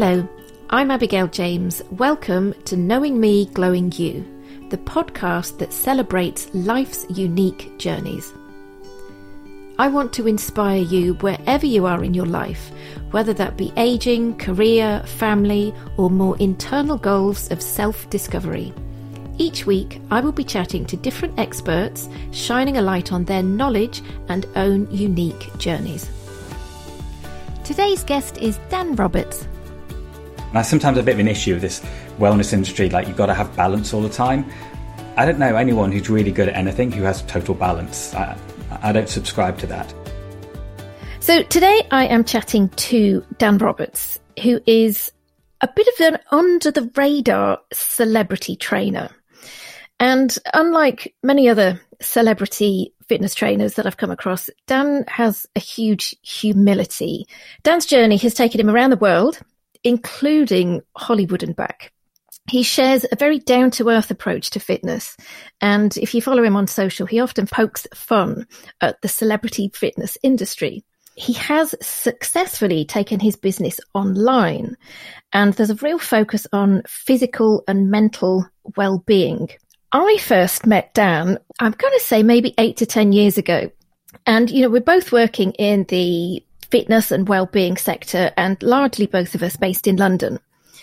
Hello, I'm Abigail James. Welcome to Knowing Me, Glowing You, the podcast that celebrates life's unique journeys. I want to inspire you wherever you are in your life, whether that be aging, career, family, or more internal goals of self discovery. Each week, I will be chatting to different experts, shining a light on their knowledge and own unique journeys. Today's guest is Dan Roberts, I sometimes a bit of an issue with this wellness industry, like you've got to have balance all the time. I don't know anyone who's really good at anything who has total balance. I, I don't subscribe to that. So today I am chatting to Dan Roberts, who is a bit of an under the radar celebrity trainer. And unlike many other celebrity fitness trainers that I've come across, Dan has a huge humility. Dan's journey has taken him around the world including Hollywood and back. He shares a very down to earth approach to fitness. And if you follow him on social, he often pokes fun at the celebrity fitness industry. He has successfully taken his business online, and there's a real focus on physical and mental well being. I first met Dan, I'm going to say maybe eight to 10 years ago. And, you know, we're both working in the fitness and well-being sector and largely both of us based in London.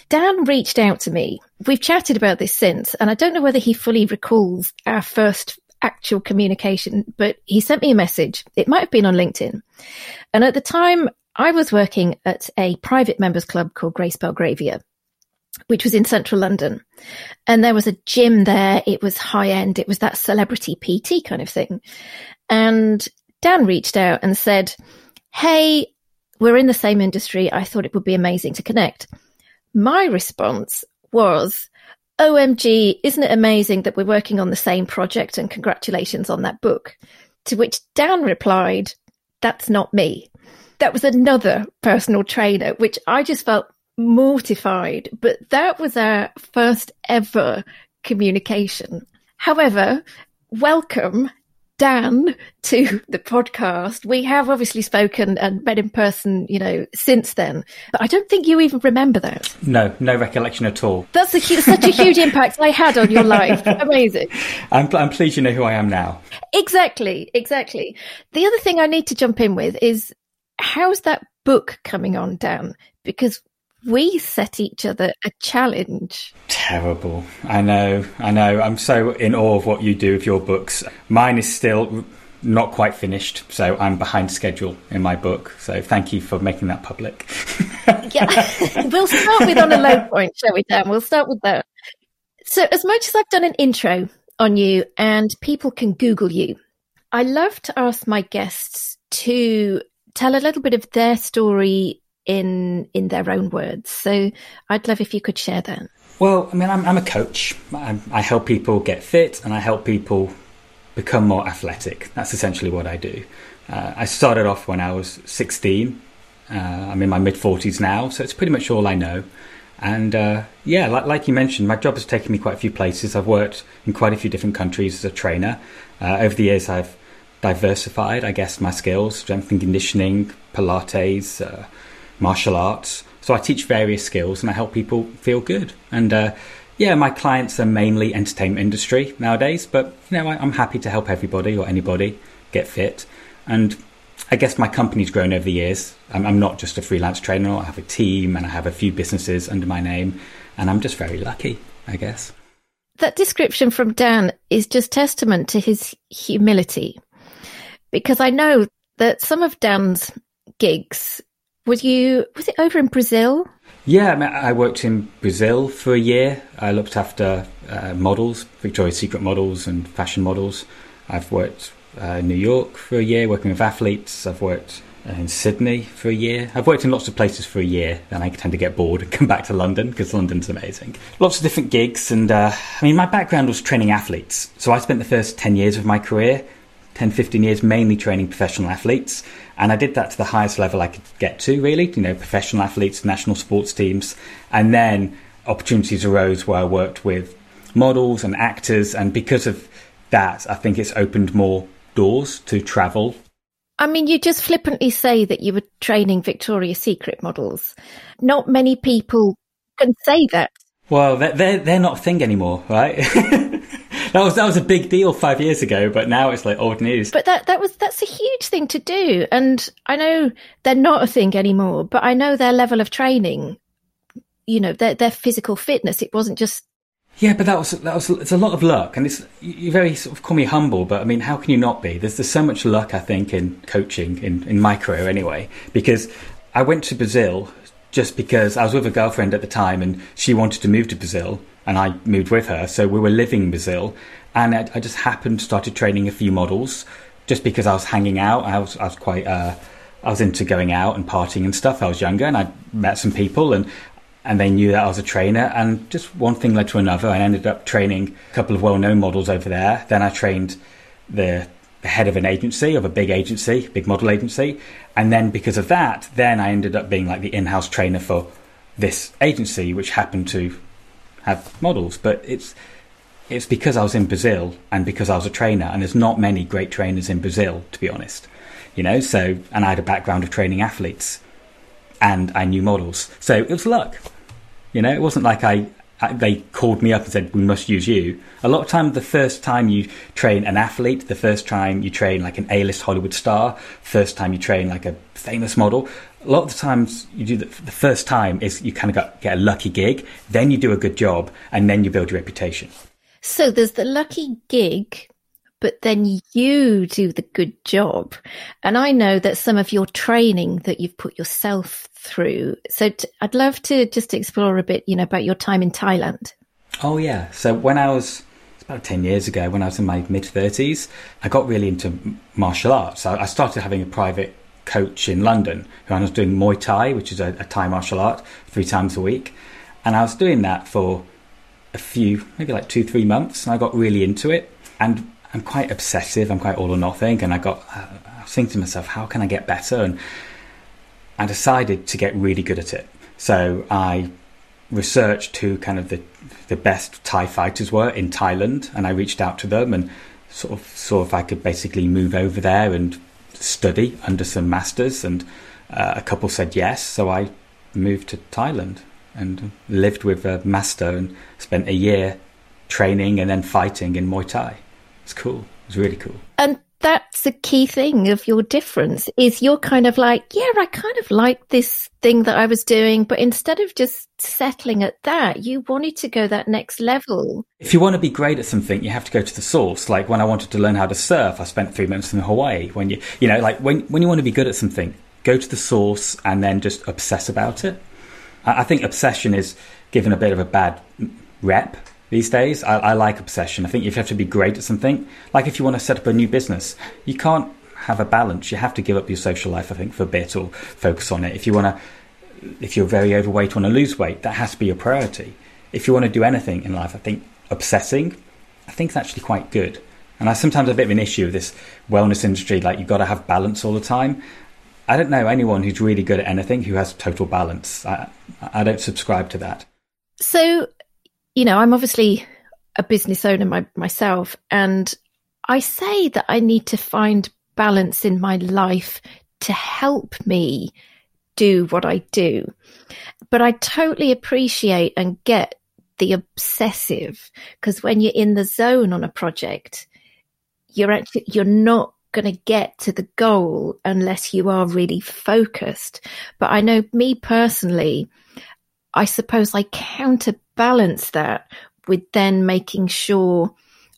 Dan reached out to me. We've chatted about this since, and I don't know whether he fully recalls our first actual communication, but he sent me a message. It might have been on LinkedIn. And at the time, I was working at a private members club called Grace Belgravia, which was in central London. And there was a gym there. It was high end. It was that celebrity PT kind of thing. And Dan reached out and said, hey, we're in the same industry. I thought it would be amazing to connect. My response was, OMG, isn't it amazing that we're working on the same project and congratulations on that book? To which Dan replied, that's not me. That was another personal trainer, which I just felt mortified, but that was our first ever communication. However, welcome Dan to the podcast. We have obviously spoken and met in person, you know, since then, but I don't think you even remember that. No, no recollection at all. That's a, such a huge impact I had on your life. Amazing. I'm, I'm pleased you know who I am now. Exactly, exactly. The other thing I need to jump in with is how's that book coming on, Dan? Because we set each other a challenge. Terrible. I know, I know. I'm so in awe of what you do with your books. Mine is still not quite finished, so I'm behind schedule in my book. So thank you for making that public. yeah, we'll start with on a low point, shall we, Dan? We'll start with that. So, as much as I've done an intro on you and people can Google you, I love to ask my guests to tell a little bit of their story in in their own words. So I'd love if you could share that. Well, I mean, I'm, I'm a coach. I, I help people get fit, and I help people become more athletic. That's essentially what I do. Uh, I started off when I was 16. Uh, I'm in my mid 40s now, so it's pretty much all I know. And uh, yeah, like, like, you mentioned, my job has taken me quite a few places. I've worked in quite a few different countries as a trainer. Uh, over the years, I've diversified, I guess, my skills strength and conditioning, Pilates, uh, martial arts. So I teach various skills and I help people feel good. And uh, yeah, my clients are mainly entertainment industry nowadays, but you know I, am happy to help everybody or anybody get fit. And I guess my company's grown over the years. I'm, I'm not just a freelance trainer; I have a team and I have a few businesses under my name, and I'm just very lucky, I guess. That description from Dan is just testament to his humility, because I know that some of Dan's gigs was you? Was it over in Brazil? Yeah, I worked in Brazil for a year. I looked after uh, models, Victoria's Secret models, and fashion models. I've worked uh, in New York for a year, working with athletes. I've worked uh, in Sydney for a year. I've worked in lots of places for a year, and I tend to get bored and come back to London because London's amazing. Lots of different gigs, and uh, I mean, my background was training athletes. So I spent the first 10 years of my career 10, 15 years mainly training professional athletes. And I did that to the highest level I could get to, really, you know, professional athletes, national sports teams. And then opportunities arose where I worked with models and actors. And because of that, I think it's opened more doors to travel. I mean, you just flippantly say that you were training Victoria's Secret models. Not many people can say that. Well, they're, they're, they're not a thing anymore, right? that was that was a big deal five years ago, but now it's like old news. But that that was that's a huge thing to do, and I know they're not a thing anymore. But I know their level of training, you know, their their physical fitness. It wasn't just yeah, but that was that was it's a lot of luck, and it's you very sort of call me humble, but I mean, how can you not be? There's there's so much luck, I think, in coaching in in my career anyway, because I went to Brazil just because I was with a girlfriend at the time, and she wanted to move to Brazil, and I moved with her, so we were living in Brazil, and I, I just happened started training a few models just because I was hanging out. I was I was quite. Uh, I was into going out and partying and stuff. I was younger and I met some people and and they knew that I was a trainer. And just one thing led to another. I ended up training a couple of well-known models over there. Then I trained the, the head of an agency, of a big agency, big model agency. And then because of that, then I ended up being like the in-house trainer for this agency, which happened to have models. But it's it's because I was in Brazil and because I was a trainer, and there's not many great trainers in Brazil, to be honest. You know, so and I had a background of training athletes, and I knew models, so it was luck. You know, it wasn't like I, they called me up and said we must use you. A lot of time, the first time you train an athlete, the first time you train like an A-list Hollywood star, first time you train like a famous model, a lot of the times you do the, the first time is you kind of got, get a lucky gig, then you do a good job, and then you build your reputation. So there's the lucky gig, but then you do the good job. And I know that some of your training that you've put yourself through. So t- I'd love to just explore a bit, you know, about your time in Thailand. Oh yeah. So when I was about 10 years ago, when I was in my mid 30s, I got really into martial arts. I started having a private coach in London who I was doing Muay Thai, which is a, a Thai martial art, three times a week. And I was doing that for a few, maybe like two, three months, and I got really into it. And I'm quite obsessive. I'm quite all or nothing, and I got. Uh, I was thinking to myself, how can I get better? And I decided to get really good at it. So I researched who kind of the the best Thai fighters were in Thailand, and I reached out to them and sort of saw if I could basically move over there and study under some masters. And uh, a couple said yes, so I moved to Thailand and lived with a master and spent a year training and then fighting in Muay Thai. It's cool. It's really cool. And that's a key thing of your difference is you're kind of like, yeah, I kind of like this thing that I was doing, but instead of just settling at that, you wanted to go that next level. If you want to be great at something, you have to go to the source. Like when I wanted to learn how to surf, I spent three months in Hawaii. When you, you know, like when, when you want to be good at something, go to the source and then just obsess about it. I, I think obsession is given a bit of a bad rep these days. I, I, like obsession. I think if you have to be great at something. Like if you want to set up a new business, you can't have a balance. You have to give up your social life, I think, for a bit or focus on it. If you want to, if you're very overweight, want to lose weight, that has to be your priority. If you want to do anything in life, I think obsessing, I think is actually quite good. And I sometimes have a bit of an issue with this wellness industry. Like you've got to have balance all the time. I don't know anyone who's really good at anything who has total balance. I, I don't subscribe to that. So you know, I'm obviously a business owner my, myself, and I say that I need to find balance in my life to help me do what I do. But I totally appreciate and get the obsessive because when you're in the zone on a project, you're actually, you're not going to get to the goal unless you are really focused. But I know me personally, I suppose I counterbalance that with then making sure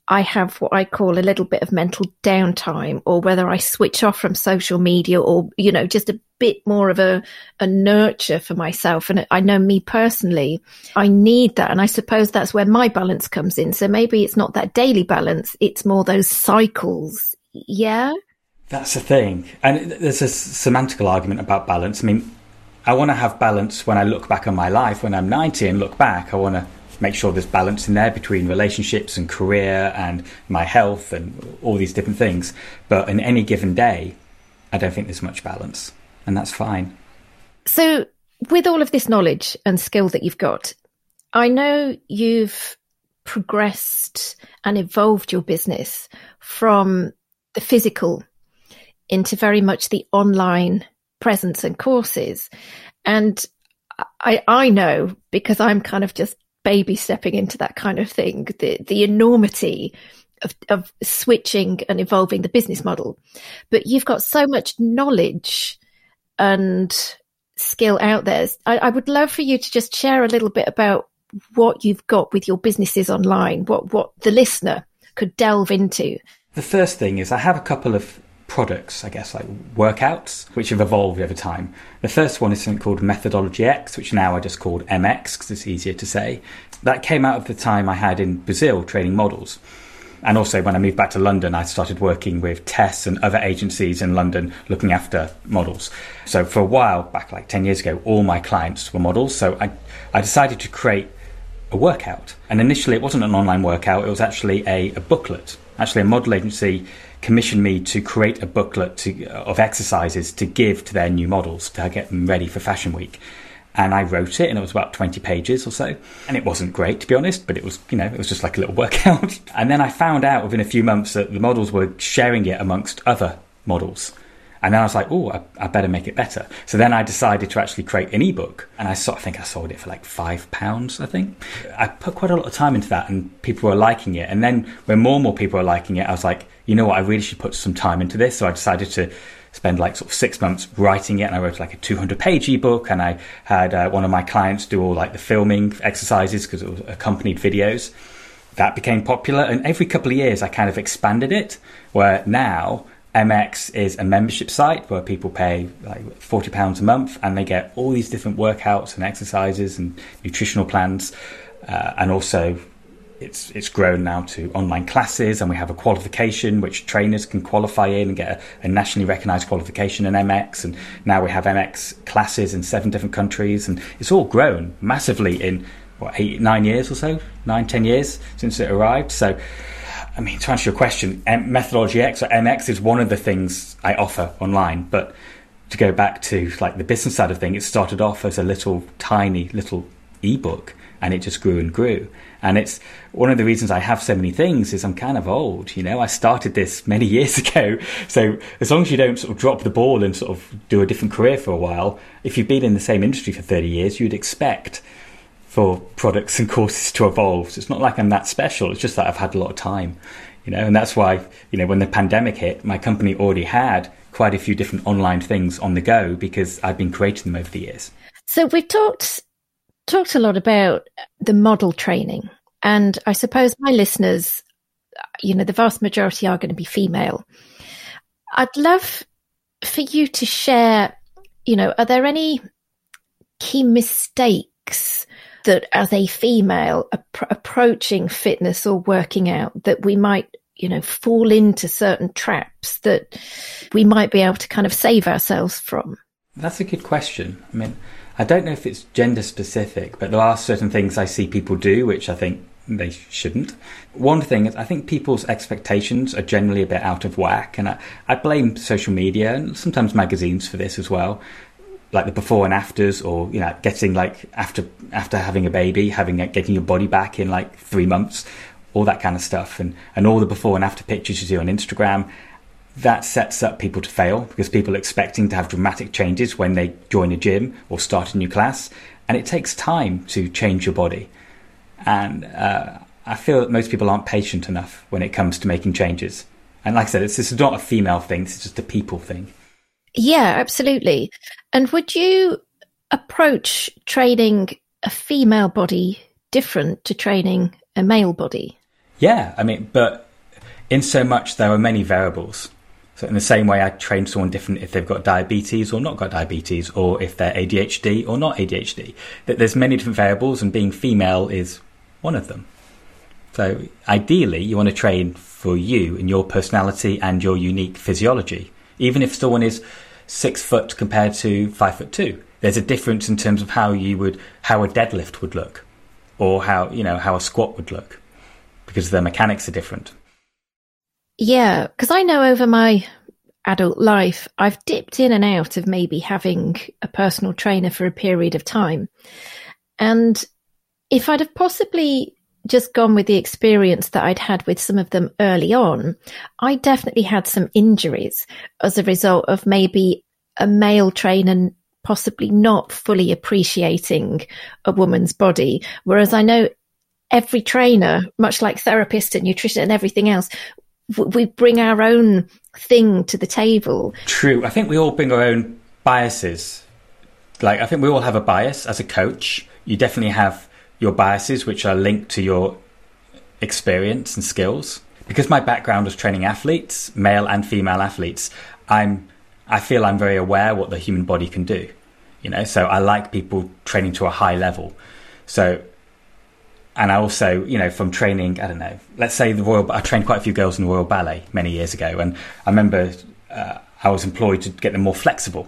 I have what I call a little bit of mental downtime or whether I switch off from social media or, you know, just a bit more of a, a nurture for myself. And I know me personally, I need that. And I suppose that's where my balance comes in. So maybe it's not that daily balance. It's more those cycles. Yeah. That's the thing. And there's a semantical argument about balance. I mean, I want to have balance when I look back on my life when I'm 90 and look back. I want to make sure there's balance in there between relationships and career and my health and all these different things. But in any given day, I don't think there's much balance, and that's fine. So, with all of this knowledge and skill that you've got, I know you've progressed and evolved your business from the physical into very much the online presence and courses. And I, I know because I'm kind of just baby stepping into that kind of thing, the, the enormity of, of switching and evolving the business model. But you've got so much knowledge and skill out there. I, I would love for you to just share a little bit about what you've got with your businesses online, what, what the listener could delve into. The first thing is I have a couple of products, I guess, like workouts, which have evolved over time. The first one is something called Methodology X, which now I just called MX because it's easier to say. That came out of the time I had in Brazil training models. And also, when I moved back to London, I started working with Tess and other agencies in London looking after models. So, for a while, back like 10 years ago, all my clients were models. So, I, I decided to create a workout. And initially, it wasn't an online workout, it was actually a, a booklet. Actually, a model agency commissioned me to create a booklet to, uh, of exercises to give to their new models to get them ready for Fashion Week and I wrote it, and it was about 20 pages or so. And it wasn't great, to be honest, but it was, you know, it was just like a little workout. and then I found out within a few months that the models were sharing it amongst other models. And then I was like, oh, I, I, better make it better. So then I decided to actually create an ebook. And I sort of think I sold it for like five pounds, I think. I put quite a lot of time into that and people were liking it. And then when more and more people were liking it, I was like, you know what, I really should put some time into this. So I decided to spend like sort of six months writing it and I wrote like a 200 page ebook and I had uh, one of my clients do all like the filming exercises because it was accompanied videos. That became popular and every couple of years I kind of expanded it where now MX is a membership site where people pay like forty pounds a month and they get all these different workouts and exercises and nutritional plans, uh, and also it's it's grown now to online classes, and we have a qualification which trainers can qualify in and get a, a, nationally recognised qualification in MX. And now we have MX classes in seven different countries, and it's all grown massively in what eight nine years or so, nine ten years since it arrived. So. I mean, to answer your question, Methodology X or MX is one of the things I offer online. But to go back to like the business side of things, it started off as a little tiny little ebook, and it just grew and grew. And it's one of the reasons I have so many things is I'm kind of old, you know. I started this many years ago. So as long as you don't sort of drop the ball and sort of do a different career for a while, if you've been in the same industry for 30 years, you'd expect for products and courses to evolve. So it's not like I'm that special. It's just that I've had a lot of time, you know, and that's why, you know, when the pandemic hit, my company already had quite a few different online things on the go because I've been creating them over the years. So we've talked talked a lot about the model training. And I suppose my listeners, you know, the vast majority are going to be female. I'd love for you to share, you know, are there any key mistakes that as a female ap- approaching fitness or working out that we might you know fall into certain traps that we might be able to kind of save ourselves from that's a good question i mean I don't know if it's gender specific, but there are certain things I see people do which I think they shouldn't. One thing is, I think people's expectations are generally a bit out of whack, and I, I blame social media and sometimes magazines for this as well. Like the before and afters, or you know, getting like after after having a baby, having getting your body back in like three months, all that kind of stuff, and and all the before and after pictures you do on Instagram that sets up people to fail because people are expecting to have dramatic changes when they join a gym or start a new class. And it takes time to change your body. And uh, I feel that most people aren't patient enough when it comes to making changes. And like I said, it's, is not a female thing, it's just a people thing. Yeah, absolutely. And would you approach training a female body different to training a male body? Yeah, I mean, but in so much there are many variables. So in the same way, I train someone different if they've got diabetes or not got diabetes, or if they're ADHD or not ADHD. That there's many different variables, and being female is one of them. So ideally, you want to train for you and your personality and your unique physiology. Even if someone is six foot compared to five foot two, there's a difference in terms of how you would how a deadlift would look, or how you know how a squat would look, because the mechanics are different. Yeah, because I know over my adult life, I've dipped in and out of maybe having a personal trainer for a period of time. And if I'd have possibly just gone with the experience that I'd had with some of them early on, I definitely had some injuries as a result of maybe a male trainer possibly not fully appreciating a woman's body. Whereas I know every trainer, much like therapist and nutrition and everything else, we bring our own thing to the table. True. I think we all bring our own biases. Like, I think we all have a bias as a coach. You definitely have your biases, which are linked to your experience and skills. Because my background was training athletes, male and female athletes, I'm I feel I'm very aware what the human body can do. You know, so I like people training to a high level. So and I also, you know, from training, I don't know, let's say the Royal, I trained quite a few girls in the Royal Ballet many years ago, and I remember uh, I was employed to get them more flexible,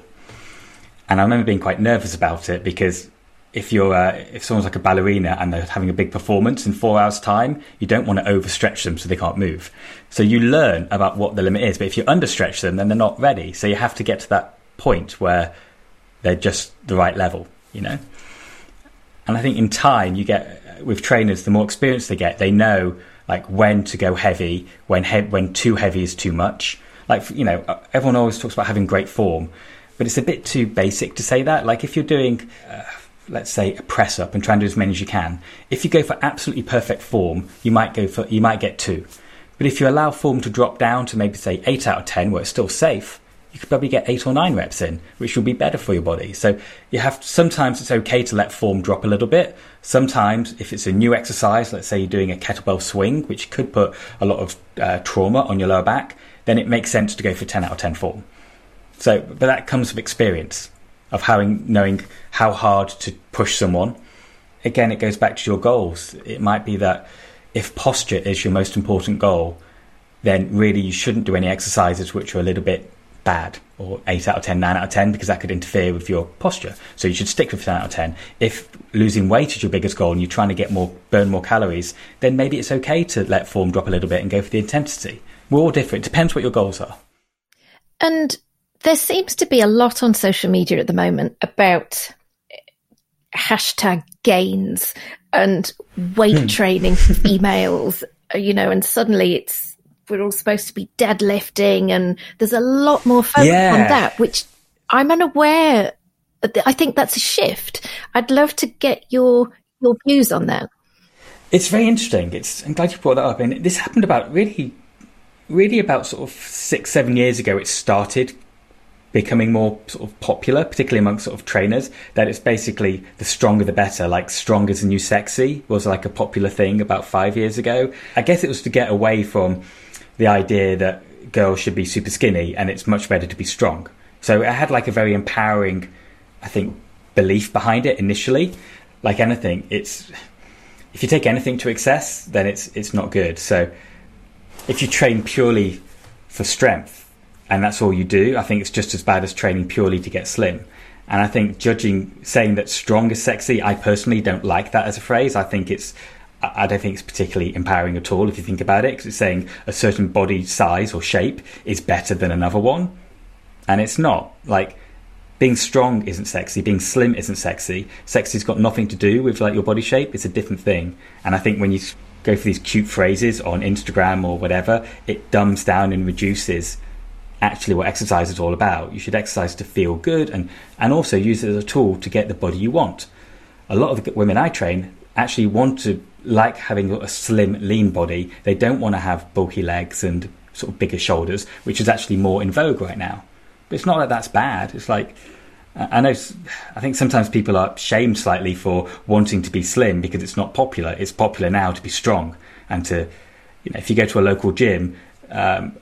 and I remember being quite nervous about it because if you're uh, if someone's like a ballerina and they're having a big performance in four hours time you don't want to overstretch them so they can't move. So you learn about what the limit is but if you understretch them then they're not ready. So you have to get to that point where they're just the right level you know? And i think in time you get with trainers the more experience they get they know like when to go heavy when he- when too heavy is too much. Like you know everyone always talks about having great form but it's a bit too basic to say that. Like if you're doing uh, let's say a press up and try and do as many as you can. If you go for absolutely perfect form, you might go for you might get two. But if you allow form to drop down to maybe say eight out of ten, where it's still safe, you could probably get eight or nine reps in, which will be better for your body. So you have sometimes it's okay to let form drop a little bit. Sometimes if it's a new exercise, let's say you're doing a kettlebell swing, which could put a lot of uh, trauma on your lower back, then it makes sense to go for ten out of ten form. So, but that comes with experience of having knowing how hard to push someone. Again, it goes back to your goals. It might be that if posture is your most important goal, then really you shouldn't do any exercises which are a little bit bad or 8 out of 10, 9 out of 10 because that could interfere with your posture. So you should stick with 10 out of 10. If losing weight is your biggest goal and you're trying to get more burn more calories, then maybe it's okay to let form drop a little bit and go for the intensity. We're all different. It depends what your goals are. And there seems to be a lot on social media at the moment about hashtag gains and weight hmm. training emails, you know, and suddenly it's, we're all supposed to be deadlifting and there's a lot more focus yeah. on that, which I'm unaware. I think that's a shift. I'd love to get your, your views on that. It's very interesting. It's, I'm glad you brought that up. And this happened about really, really about sort of six, seven years ago. It started becoming more sort of popular, particularly amongst sort of trainers, that it's basically the stronger the better, like strong is the new sexy was like a popular thing about five years ago. I guess it was to get away from the idea that girls should be super skinny and it's much better to be strong. So it had like a very empowering, I think, belief behind it initially. Like anything, it's if you take anything to excess, then it's it's not good. So if you train purely for strength, and that's all you do, I think it's just as bad as training purely to get slim. And I think judging, saying that strong is sexy, I personally don't like that as a phrase. I think it's, I don't think it's particularly empowering at all if you think about it, because it's saying a certain body size or shape is better than another one. And it's not. Like, being strong isn't sexy, being slim isn't sexy. Sexy's got nothing to do with like your body shape, it's a different thing. And I think when you go for these cute phrases on Instagram or whatever, it dumbs down and reduces actually what exercise is all about. You should exercise to feel good and, and also use it as a tool to get the body you want. A lot of the women I train actually want to like having a slim, lean body. They don't want to have bulky legs and sort of bigger shoulders, which is actually more in vogue right now. But it's not that that's bad. It's like, I know, I think sometimes people are shamed slightly for wanting to be slim because it's not popular. It's popular now to be strong and to, you know, if you go to a local gym, um,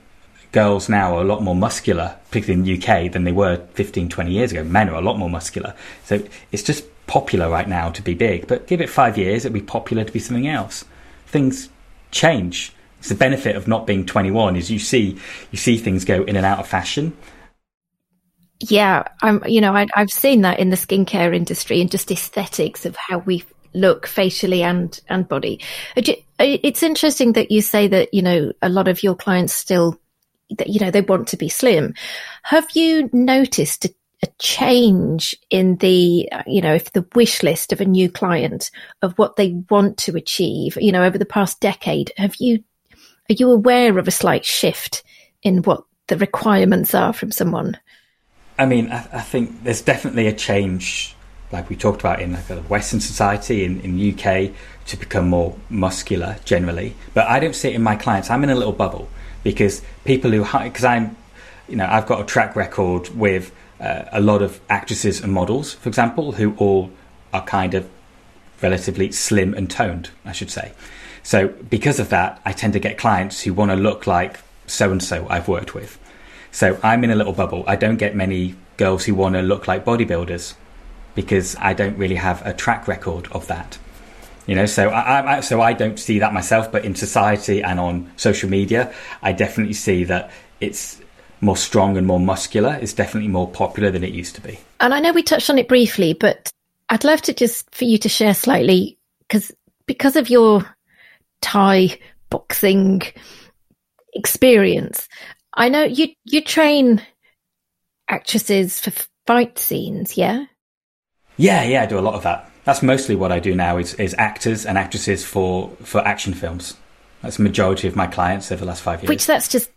girls now are a lot more muscular, particularly in the UK, than they were 15, 20 years ago. Men are a lot more muscular. So it's just popular right now to be big. But give it five years, it'll be popular to be something else. Things change. It's the benefit of not being 21 is you see you see things go in and out of fashion. Yeah, I'm. You know, I, I've seen that in the skincare industry and just aesthetics of how we look facially and and body. Uh, uh, it's interesting that you say that you know a lot of your clients still you know they want to be slim. Have you noticed a change in the, you know, if the wish list of a new client of what they want to achieve, you know, over the past decade, have you, are you aware of a slight shift in what the requirements are from someone? I mean, I, I think there's definitely a change, like we talked about in like a Western society in, in UK to become more muscular generally. But I don't see it in my clients. I'm in a little bubble because people who, because I'm, you know, I've got a track record with uh, a lot of actresses and models, for example, who all are kind of relatively slim and toned, I should say. So because of that, I tend to get clients who want to look like so and so I've worked with. So I'm in a little bubble. I don't get many girls who want to look like bodybuilders because I don't really have a track record of that. You know, so I, I, so I don't see that myself, but in society and on social media, I definitely see that it's more strong and more muscular It's definitely more popular than it used to be. And I know we touched on it briefly, but I'd love to just for you to share slightly because because of your Thai boxing experience, I know you you train actresses for fight scenes, yeah? Yeah, yeah, I do a lot of that. That's mostly what I do now is, is actors and actresses for, for action films. That's the majority of my clients over the last five years. Which that's just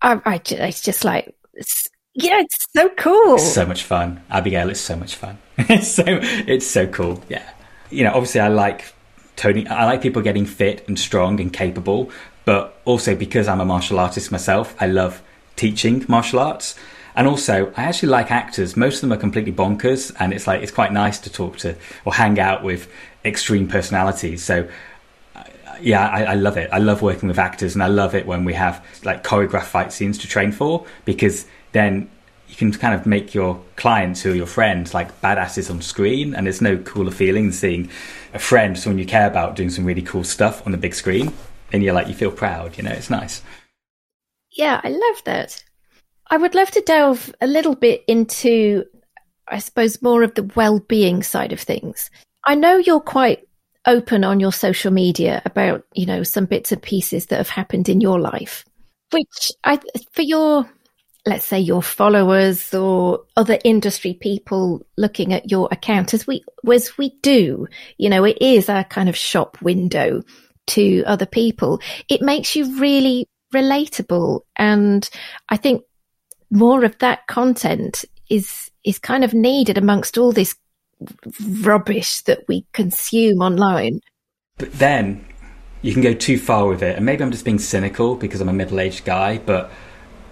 I, I, it's just like, it's, yeah, it's so cool. It's so much fun. Abigail, it's so much fun. it's so, it's so cool. Yeah. You know, obviously I like Tony, I like people getting fit and strong and capable, but also because I'm a martial artist myself, I love teaching martial arts. And also, I actually like actors. Most of them are completely bonkers, and it's like it's quite nice to talk to or hang out with extreme personalities. So yeah, I, I, love it. I love working with actors, and I love it when we have like choreographed fight scenes to train for because then you can kind of make your clients who are your friends like badasses on screen, and there's no cooler feeling than seeing a friend, someone you care about, doing some really cool stuff on the big screen, and you're like you feel proud. You know, it's nice. Yeah, I love that. I would love to delve a little bit into, I suppose, more of the well-being side of things. I know you're quite open on your social media about, you know, some bits and pieces that have happened in your life, which I, for your, let's say your followers or other industry people looking at your account as we, as we do, you know, it is a kind of shop window to other people. It makes you really relatable. And I think more of that content is, is kind of needed amongst all this rubbish that we consume online. But then you can go too far with it. And maybe I'm just being cynical because I'm a middle aged guy, but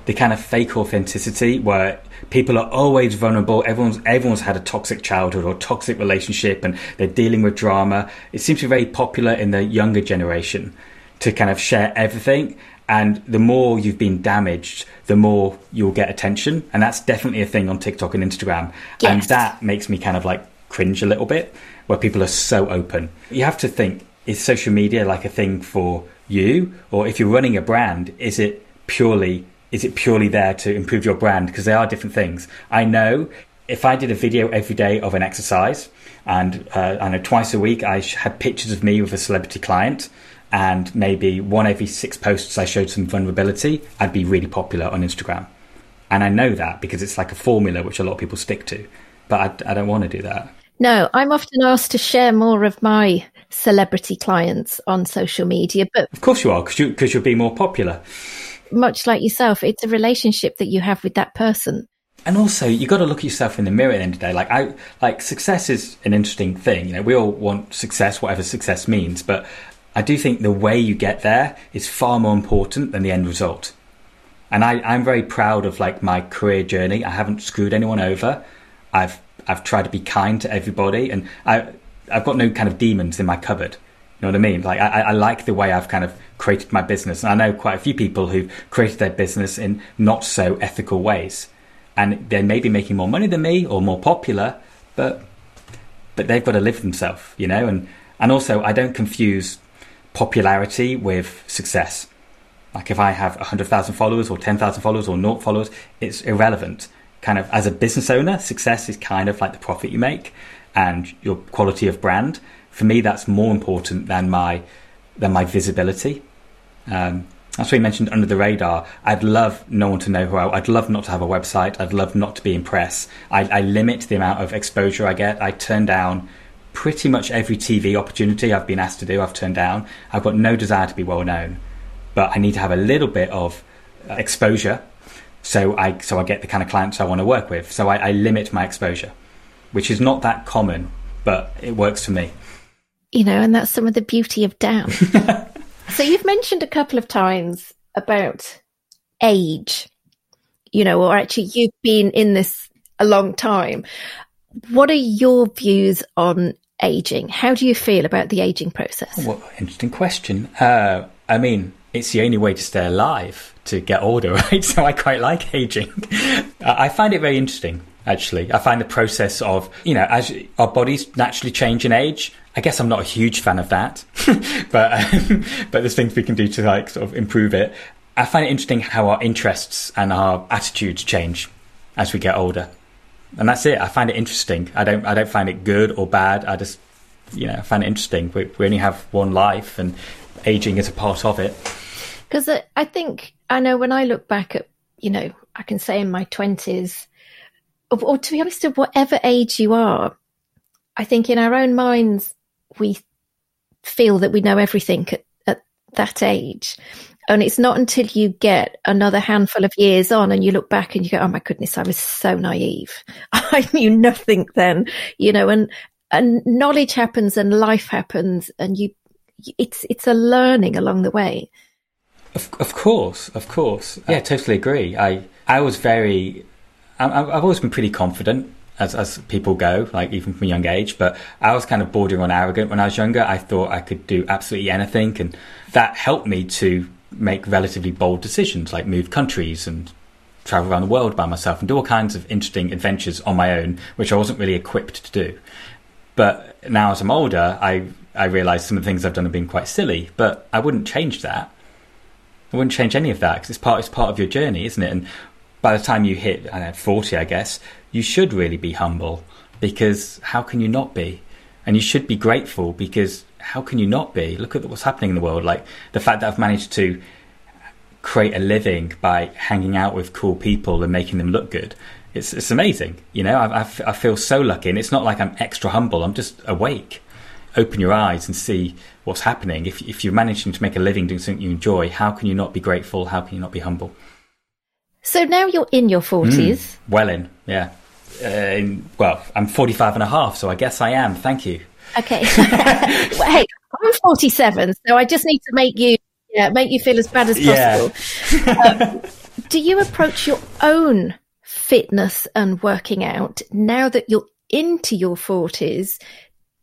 the kind of fake authenticity where people are always vulnerable. Everyone's everyone's had a toxic childhood or toxic relationship, and they're dealing with drama. It seems to be very popular in the younger generation to kind of share everything. And the more you've been damaged, the more you'll get attention, and that's definitely a thing on TikTok and Instagram. Yes. And that makes me kind of like cringe a little bit where people are so open. You have to think is social media like a thing for you or if you're running a brand is it purely is it purely there to improve your brand because they are different things. I know if I did a video every day of an exercise and uh, I know twice a week I had pictures of me with a celebrity client and maybe one every six posts I showed some vulnerability, I'd be really popular on Instagram. And I know that because it's like a formula which a lot of people stick to. But I, I don't want to do that. No, I'm often asked to share more of my celebrity clients on social media, but of course you are because you because you'll be more popular. Much like yourself, it's a relationship that you have with that person. And also, you got to look at yourself in the mirror at the end of the day. Like I, like success is an interesting thing. You know, we all want success, whatever success means. But I do think the way you get there is far more important than the end result. And I, I'm very proud of like my career journey. I haven't screwed anyone over. I've I've tried to be kind to everybody, and I I've got no kind of demons in my cupboard. You know what I mean? Like I, I like the way I've kind of created my business, and I know quite a few people who've created their business in not so ethical ways, and they may be making more money than me or more popular, but but they've got to live themselves, you know. And and also, I don't confuse popularity with success. Like if I have hundred thousand followers or ten thousand followers or naught followers, it's irrelevant kind of as a business owner, success is kind of like the profit you make and your quality of brand. For me, that's more important than my than my visibility. Um, That's what you mentioned under the radar. I'd love no one to know who I. I'd love not to have a website. I'd love not to be in press. I, I limit the amount of exposure I get. I turn down pretty much every TV opportunity I've been asked to do. I've turned down. I've got no desire to be well known, but I need to have a little bit of uh, exposure, so I so I get the kind of clients I want to work with. So I, I limit my exposure, which is not that common, but it works for me. You know, and that's some of the beauty of Dan. so you've mentioned a couple of times about age, you know, or actually you've been in this a long time. What are your views on aging? How do you feel about the aging process? Well, interesting question. Uh, I mean, it's the only way to stay alive to get older, right? So I quite like aging. I find it very interesting, actually. I find the process of, you know, as our bodies naturally change in age. I guess I'm not a huge fan of that, but um, but there's things we can do to like sort of improve it. I find it interesting how our interests and our attitudes change as we get older and that's it. I find it interesting. I don't I don't find it good or bad. I just you know find it interesting. We, we only have one life, and aging is a part of it. Because I think I know when I look back at you know I can say in my twenties, or, or to be honest, at whatever age you are, I think in our own minds we feel that we know everything at, at that age. And it's not until you get another handful of years on and you look back and you go, Oh my goodness, I was so naive. I knew nothing then, you know, and, and knowledge happens and life happens and you, it's, it's a learning along the way. Of, of course, of course. Yeah, totally agree. I, I was very, I, I've always been pretty confident as, as people go, like even from a young age. But I was kind of bordering on arrogant when I was younger. I thought I could do absolutely anything, and that helped me to make relatively bold decisions like move countries and travel around the world by myself and do all kinds of interesting adventures on my own, which I wasn't really equipped to do. But now, as I'm older, I I realise some of the things I've done have been quite silly, but I wouldn't change that. I wouldn't change any of that because it's part it's part of your journey, isn't it? And by the time you hit I know, forty, I guess you should really be humble because how can you not be? And you should be grateful because how can you not be? Look at what's happening in the world. Like the fact that I've managed to create a living by hanging out with cool people and making them look good. It's, it's amazing. You know, I, I, I feel so lucky. And it's not like I'm extra humble, I'm just awake. Open your eyes and see what's happening. If, if you're managing to make a living doing something you enjoy, how can you not be grateful? How can you not be humble? So now you're in your 40s. Mm, well in, yeah. Uh, in, well, I'm 45 and a half, so I guess I am. Thank you. Okay. well, hey, I'm 47, so I just need to make you yeah, make you feel as bad as possible. Yeah. um, do you approach your own fitness and working out now that you're into your 40s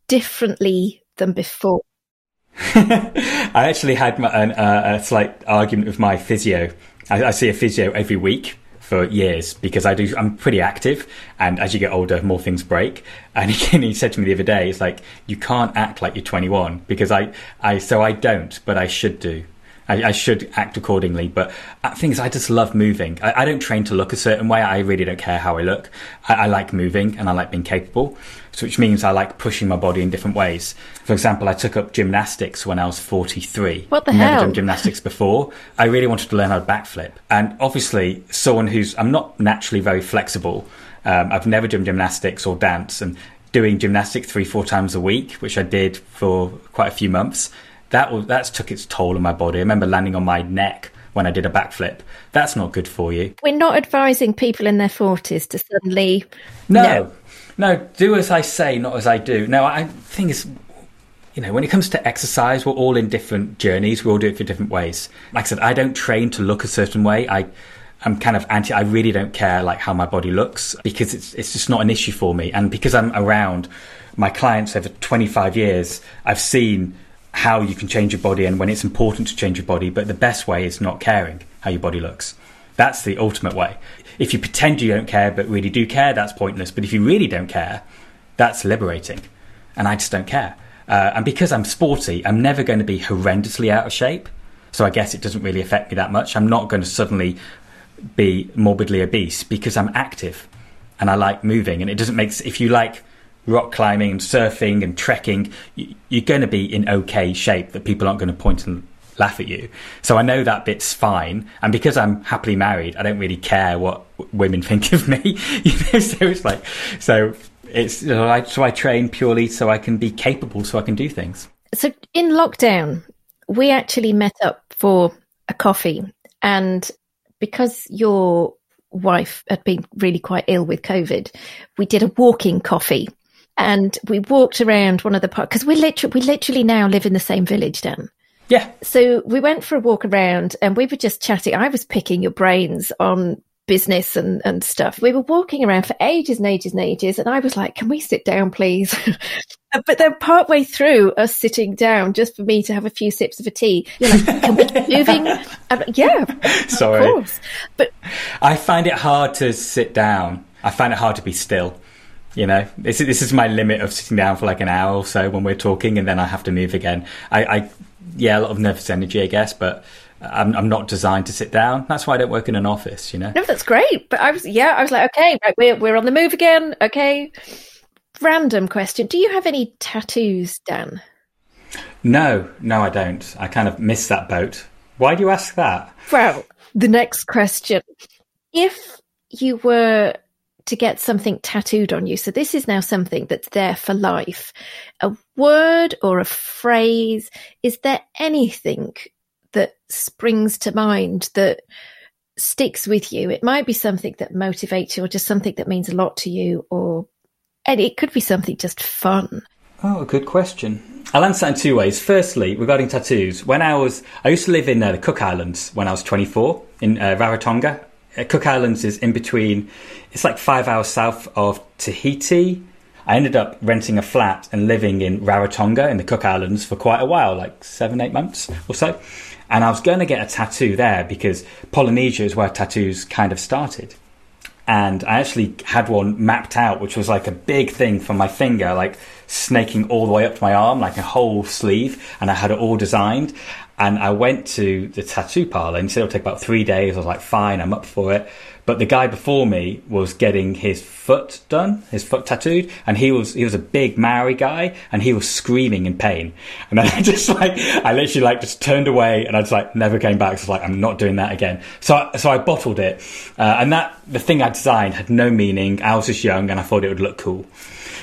differently than before? I actually had my, an, uh, a slight argument with my physio. I, I see a physio every week for years because I do. I'm pretty active, and as you get older, more things break. And he, he said to me the other day, "It's like you can't act like you're 21 because I, I, so I don't, but I should do." I, I, should act accordingly. But uh, things I just love moving. I, I, don't train to look a certain way. I really don't care how I look. I, I, like moving and I like being capable, which means I like pushing my body in different ways. For example, I took up gymnastics when I was 43. What the Never hell? done gymnastics before. I really wanted to learn how to backflip. And obviously, someone who's, I'm not naturally very flexible. Um, I've never done gymnastics or dance and doing gymnastics three, four times a week, which I did for quite a few months that was that's took its toll on my body. I remember landing on my neck when I did a backflip. That's not good for you. We're not advising people in their forties to suddenly no, no, no, do as I say, not as I do. No, I think it's you know, when it comes to exercise, we're all in different journeys. We all do it for different ways. Like I said, I don't train to look a certain way. I, I'm kind of anti. I really don't care like how my body looks because it's it's just not an issue for me. And because I'm around my clients over 25 years, I've seen how you can change your body and when it's important to change your body, but the best way is not caring how your body looks. That's the ultimate way. If you pretend you don't care but really do care, that's pointless. But if you really don't care, that's liberating. And I just don't care. Uh, and because I'm sporty, I'm never going to be horrendously out of shape. So I guess it doesn't really affect me that much. I'm not going to suddenly be morbidly obese because I'm active and I like moving. And it doesn't make if you like rock climbing and surfing and trekking, you're going to be in okay shape that people aren't going to point and laugh at you. So I know that bit's fine. And because I'm happily married, I don't really care what women think of me. you know, so it's like, so it's, you know, I, so I train purely so I can be capable, so I can do things. So in lockdown, we actually met up for a coffee and because your wife had been really quite ill with COVID, we did a walking coffee and we walked around one of the parks because we literally we literally now live in the same village, Dan. Yeah. So we went for a walk around and we were just chatting. I was picking your brains on business and, and stuff. We were walking around for ages and ages and ages. And I was like, can we sit down, please? but then partway through us sitting down just for me to have a few sips of a tea, you're like, can we keep moving? Like, yeah. Sorry. Of course. But I find it hard to sit down. I find it hard to be still. You know, this is, this is my limit of sitting down for like an hour or so when we're talking, and then I have to move again. I, I yeah, a lot of nervous energy, I guess, but I'm, I'm not designed to sit down. That's why I don't work in an office. You know. No, that's great. But I was, yeah, I was like, okay, right, we're we're on the move again. Okay. Random question: Do you have any tattoos, Dan? No, no, I don't. I kind of missed that boat. Why do you ask that? Well, the next question: If you were to get something tattooed on you. So this is now something that's there for life. A word or a phrase. Is there anything that springs to mind that sticks with you? It might be something that motivates you or just something that means a lot to you or and it could be something just fun. Oh, a good question. I'll answer that in two ways. Firstly, regarding tattoos, when I was, I used to live in uh, the Cook Islands when I was 24 in uh, Rarotonga, uh, Cook Islands is in between, it's like five hours south of Tahiti. I ended up renting a flat and living in Rarotonga in the Cook Islands for quite a while, like seven, eight months or so. And I was going to get a tattoo there because Polynesia is where tattoos kind of started. And I actually had one mapped out, which was like a big thing from my finger, like snaking all the way up to my arm, like a whole sleeve. And I had it all designed. And I went to the tattoo parlor and he said it'll take about three days. I was like, fine, I'm up for it. But the guy before me was getting his foot done, his foot tattooed, and he was he was a big Maori guy, and he was screaming in pain. And I just like I literally like just turned away, and I just like never came back. So I was like, I'm not doing that again. So I, so I bottled it, uh, and that the thing I designed had no meaning. I was just young, and I thought it would look cool.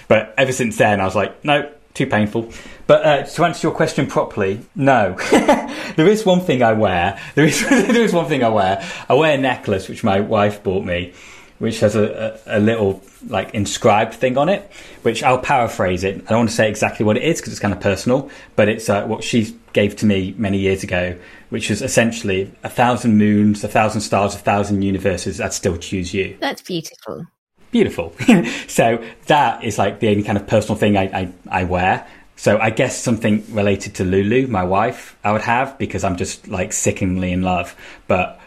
But ever since then, I was like, no, too painful. But uh, to answer your question properly, no. there is one thing I wear. There is there is one thing I wear. I wear a necklace which my wife bought me, which has a, a, a little like inscribed thing on it. Which I'll paraphrase it. I don't want to say exactly what it is because it's kind of personal, but it's uh, what she gave to me many years ago, which is essentially a thousand moons, a thousand stars, a thousand universes. I'd still choose you. That's beautiful beautiful. so that is like the only kind of personal thing I, I, I, wear. So I guess something related to Lulu, my wife, I would have because I'm just like sickeningly in love. But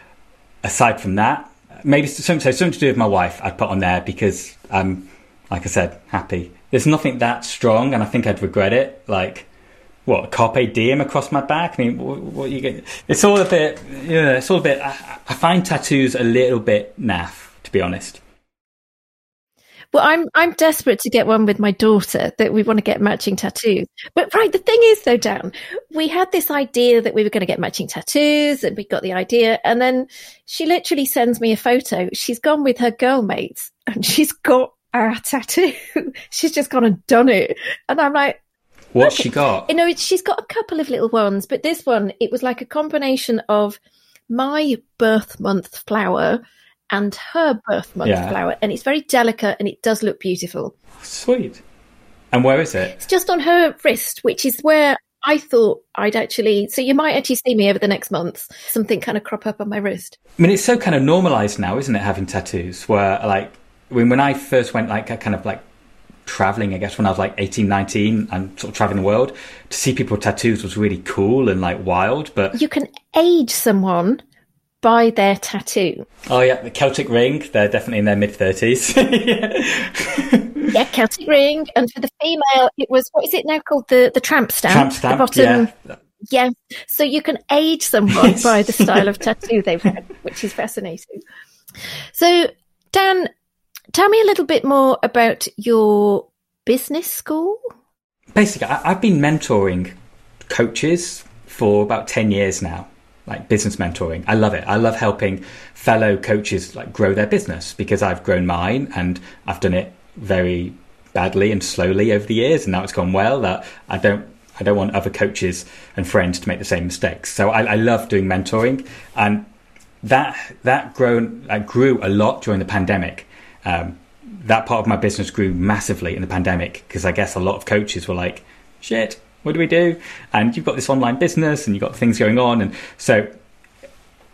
aside from that, maybe something, so something to do with my wife, I'd put on there because I'm, like I said, happy. There's nothing that strong, and I think I'd regret it. Like, what carpe diem across my back? I mean, what, what you get? It's all a bit, yeah, it's all a bit. I, I find tattoos a little bit naff, to be honest. Well, I'm I'm desperate to get one with my daughter that we want to get matching tattoos. But right, the thing is though, Dan, we had this idea that we were going to get matching tattoos and we got the idea and then she literally sends me a photo. She's gone with her girl mates and she's got our tattoo. she's just gone and done it. And I'm like, What's she got? You know, she's got a couple of little ones, but this one, it was like a combination of my birth month flower and her birth month yeah. flower, and it's very delicate and it does look beautiful. Sweet. And where is it? It's just on her wrist, which is where I thought I'd actually. So you might actually see me over the next month. Something kind of crop up on my wrist. I mean, it's so kind of normalized now, isn't it? Having tattoos, where like when when I first went like kind of like traveling, I guess when I was like 18, 19 and sort of traveling the world, to see people with tattoos was really cool and like wild. But you can age someone by their tattoo. Oh yeah, the Celtic ring. They're definitely in their mid thirties. yeah, Celtic ring, and for the female, it was what is it now called the the tramp stamp? Tramp stamp. bottom, yeah. Yeah, so you can age someone by the style of tattoo they've had, which is fascinating. So, Dan, tell me a little bit more about your business school. Basically, I, I've been mentoring coaches for about 10 years now, like business mentoring. I love it. I love helping fellow coaches like grow their business because I've grown mine and I've done it very badly and slowly over the years and now it's gone well that I don't I don't want other coaches and friends to make the same mistakes. So I, I love doing mentoring and that that grown uh, grew a lot during the pandemic. Um, that part of my business grew massively in the pandemic because I guess a lot of coaches were like, "Shit, what do we do?" And you've got this online business and you've got things going on, and so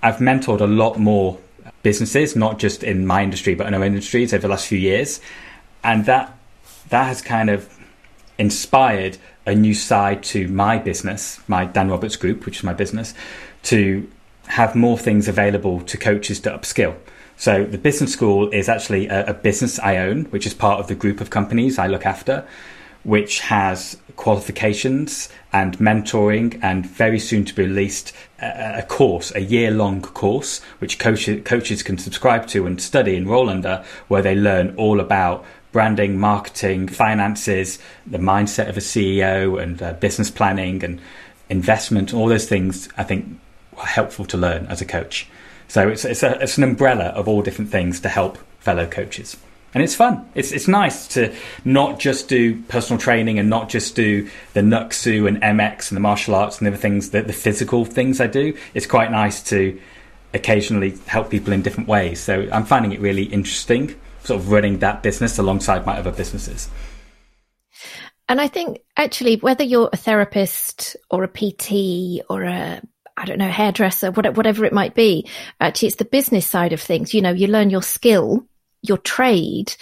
I've mentored a lot more businesses, not just in my industry but in other industries over the last few years, and that that has kind of inspired a new side to my business, my Dan Roberts Group, which is my business, to have more things available to coaches to upskill. So the business school is actually a, a, business I own, which is part of the group of companies I look after, which has qualifications and mentoring, and very soon to be released a, a course, a year long course, which coaches, coaches can subscribe to and study, and enroll under, where they learn all about branding, marketing, finances, the mindset of a CEO, and uh, business planning and investment. All those things, I think, are helpful to learn as a coach. So it's it's, a, it's an umbrella of all different things to help fellow coaches. And it's fun. It's it's nice to not just do personal training and not just do the Nuxu and MX and the martial arts and the other things, the, the physical things I do. It's quite nice to occasionally help people in different ways. So I'm finding it really interesting, sort of running that business alongside my other businesses. And I think actually, whether you're a therapist or a PT or a I don't know, hairdresser, whatever it might be. Actually, it's the business side of things. You know, you learn your skill, your trade,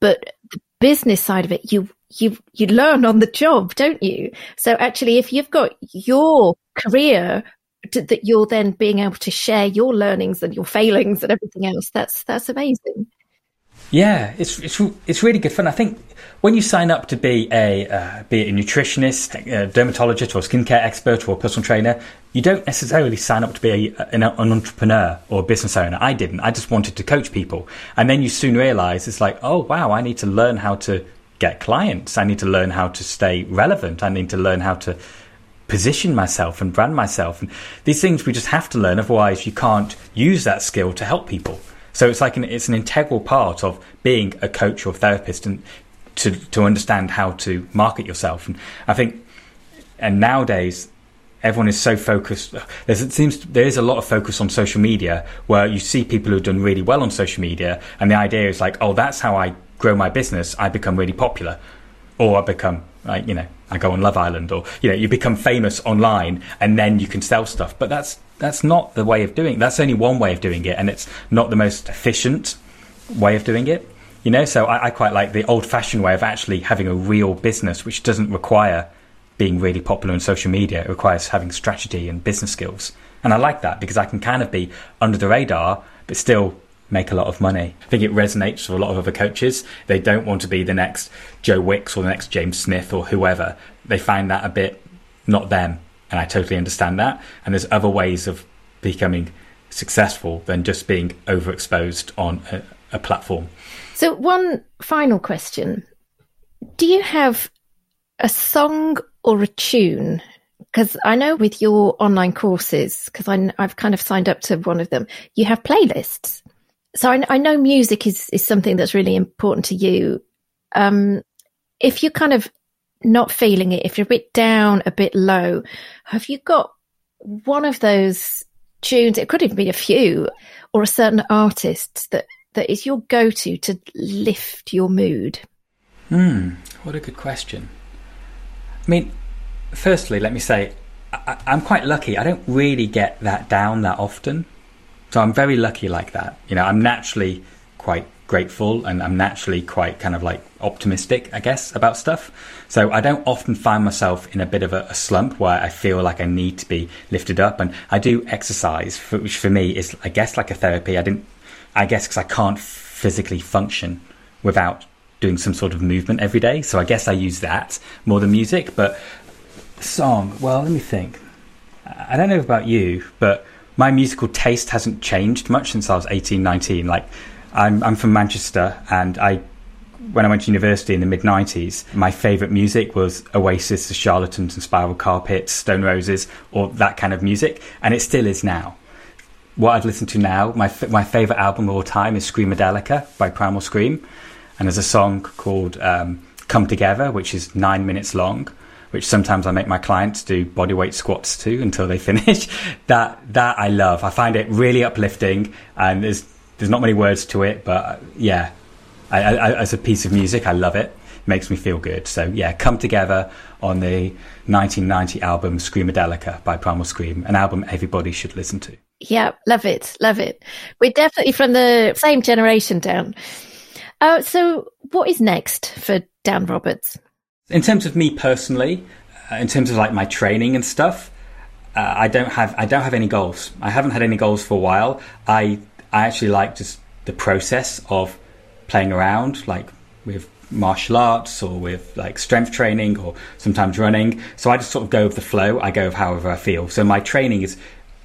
but the business side of it, you, you, you learn on the job, don't you? So actually, if you've got your career to, that you're then being able to share your learnings and your failings and everything else, that's, that's amazing. Yeah, it's it's it's really good fun. I think when you sign up to be a uh, be a nutritionist, a dermatologist, or skincare expert, or personal trainer, you don't necessarily sign up to be a, an, an, entrepreneur or a business owner. I didn't. I just wanted to coach people, and then you soon realize it's like, oh wow, I need to learn how to get clients. I need to learn how to stay relevant. I need to learn how to position myself and brand myself. And these things we just have to learn. Otherwise, you can't use that skill to help people. So it's like an, it's an integral part of being a coach or therapist and to, to understand how to market yourself. And I think, and nowadays, everyone is so focused. There's, it seems there is a lot of focus on social media where you see people who've done really well on social media, and the idea is like, oh, that's how I grow my business. I become really popular, or I become like you know I go on Love Island, or you know you become famous online, and then you can sell stuff. But that's that's not the way of doing. It. That's only one way of doing it, and it's not the most efficient way of doing it. You know, so I, I quite like the old-fashioned way of actually having a real business, which doesn't require being really popular on social media. It requires having strategy and business skills, and I like that because I can kind of be under the radar, but still make a lot of money. I think it resonates with a lot of other coaches. They don't want to be the next Joe Wicks or the next James Smith or whoever. They find that a bit not them and I totally understand that. And there's other ways of becoming successful than just being overexposed on a, a platform. So, one final question Do you have a song or a tune? Because I know with your online courses, because I've kind of signed up to one of them, you have playlists. So I, I know music is, is something that's really important to you. Um, if you're kind of not feeling it, if you're a bit down, a bit low, have you got one of those tunes? It could even be a few, or a certain artist that that is your go-to to lift your mood. Hmm, what a good question. I mean, firstly, let me say I, I'm quite lucky. I don't really get that down that often, so I'm very lucky like that. You know, I'm naturally quite grateful and I'm naturally quite kind of like optimistic, I guess, about stuff. So I don't often find myself in a bit of a, a slump where I feel like I need to be lifted up. And I do exercise, for, which for me is, I guess, like a therapy. I didn't, I guess, because I can't physically function without doing some sort of movement every day. So I guess I use that more than music. But song, well, let me think. I don't know about you, but my musical taste hasn't changed much since I was 18, 19. Like, I'm, I'm from Manchester and I when I went to university in the mid 90s, my favourite music was Oasis, The Charlatans, and Spiral Carpets, Stone Roses, or that kind of music, and it still is now. What I'd listen to now, my, my favourite album of all time is Screamadelica by Primal Scream, and there's a song called um, Come Together, which is nine minutes long, which sometimes I make my clients do bodyweight squats to until they finish. that that I love. I find it really uplifting, and there's there's not many words to it, but yeah, I, I, as a piece of music, I love it. it. Makes me feel good. So yeah, come together on the 1990 album Screamadelica by Primal Scream, an album everybody should listen to. Yeah, love it, love it. We're definitely from the same generation, Dan. Uh, so, what is next for Dan Roberts? In terms of me personally, uh, in terms of like my training and stuff, uh, I don't have I don't have any goals. I haven't had any goals for a while. I I actually like just the process of playing around, like with martial arts or with like strength training or sometimes running. So I just sort of go with the flow. I go with however I feel. So my training is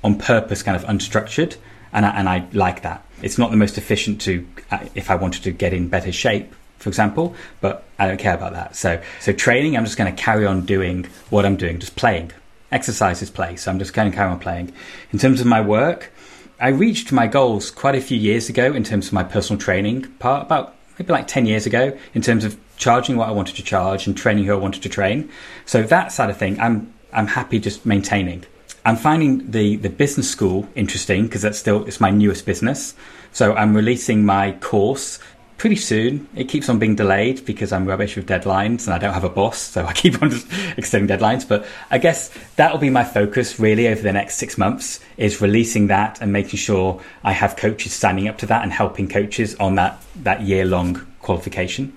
on purpose, kind of unstructured, and I, and I like that. It's not the most efficient to uh, if I wanted to get in better shape for example, but I don't care about that. So, so training, I'm just going to carry on doing what I'm doing, just playing. Exercise is play, so I'm just going to carry on playing. In terms of my work, I reached my goals quite a few years ago in terms of my personal training part, about maybe like 10 years ago, in terms of charging what I wanted to charge and training who I wanted to train. So that side of thing, I'm, I'm happy just maintaining. I'm finding the, the business school interesting because that's still, it's my newest business. So I'm releasing my course pretty soon. It keeps on being delayed because I'm rubbish with deadlines and I don't have a boss, so I keep on just extending deadlines. But I guess that'll be my focus really over the next six months is releasing that and making sure I have coaches standing up to that and helping coaches on that that year long qualification.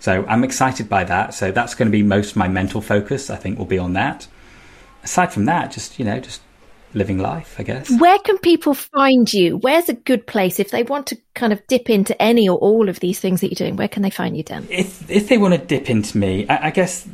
So I'm excited by that. So that's going to be most my mental focus. I think will be on that. Aside from that, just you know, just living life, I guess. Where can people find you? Where's a good place if they want to kind of dip into any or all of these things that you're doing? Where can they find you, Dan? If if they want to dip into me, I, I guess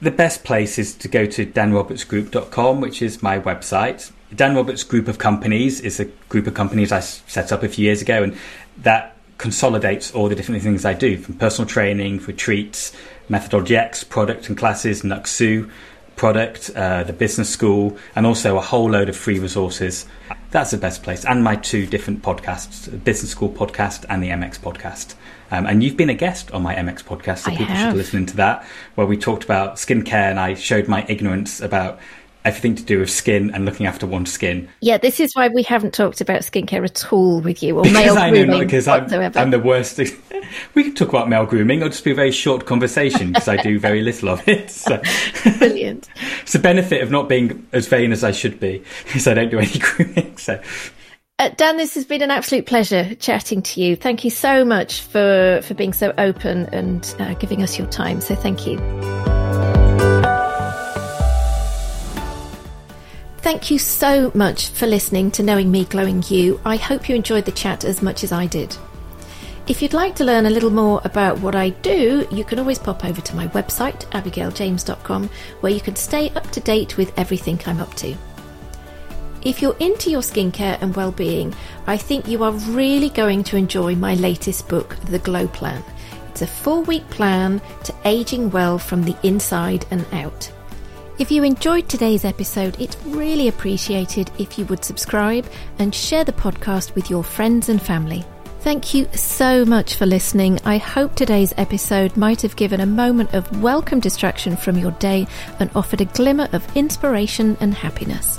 the best place is to go to danrobertsgroup.com, which is my website. Dan Roberts Group of Companies is a group of companies I set up a few years ago, and that consolidates all the different things I do from personal training, retreats, Methodology X, product and classes, Nuxu, product, uh, the business school, and also a whole load of free resources. That's the best place. And my two different podcasts, the Business School podcast and the MX podcast. Um, and you've been a guest on my MX podcast, so I people have. should listen to that, where we talked about skincare and I showed my ignorance about everything to do with skin and looking after one's skin. Yeah, this is why we haven't talked about skincare at all with you or male I know grooming not because I'm, whatsoever. I'm the worst. we can talk about male grooming. It'll just be a very short conversation because I do very little of it. So. Brilliant. It's the benefit of not being as vain as I should be, because I don't do any grooming. So, Uh, Dan, this has been an absolute pleasure chatting to you. Thank you so much for, for being so open and uh, giving us your time. So thank you. Thank you so much for listening to Knowing Me, Glowing You. I hope you enjoyed the chat as much as I did. If you'd like to learn a little more about what I do, you can always pop over to my website, abigailjames.com, where you can stay up to date with everything I'm up to. If you're into your skincare and well-being, I think you are really going to enjoy my latest book, The Glow Plan. It's a four-week plan to aging well from the inside and out. If you enjoyed today's episode, it's really appreciated if you would subscribe and share the podcast with your friends and family. Thank you so much for listening. I hope today's episode might have given a moment of welcome distraction from your day and offered a glimmer of inspiration and happiness.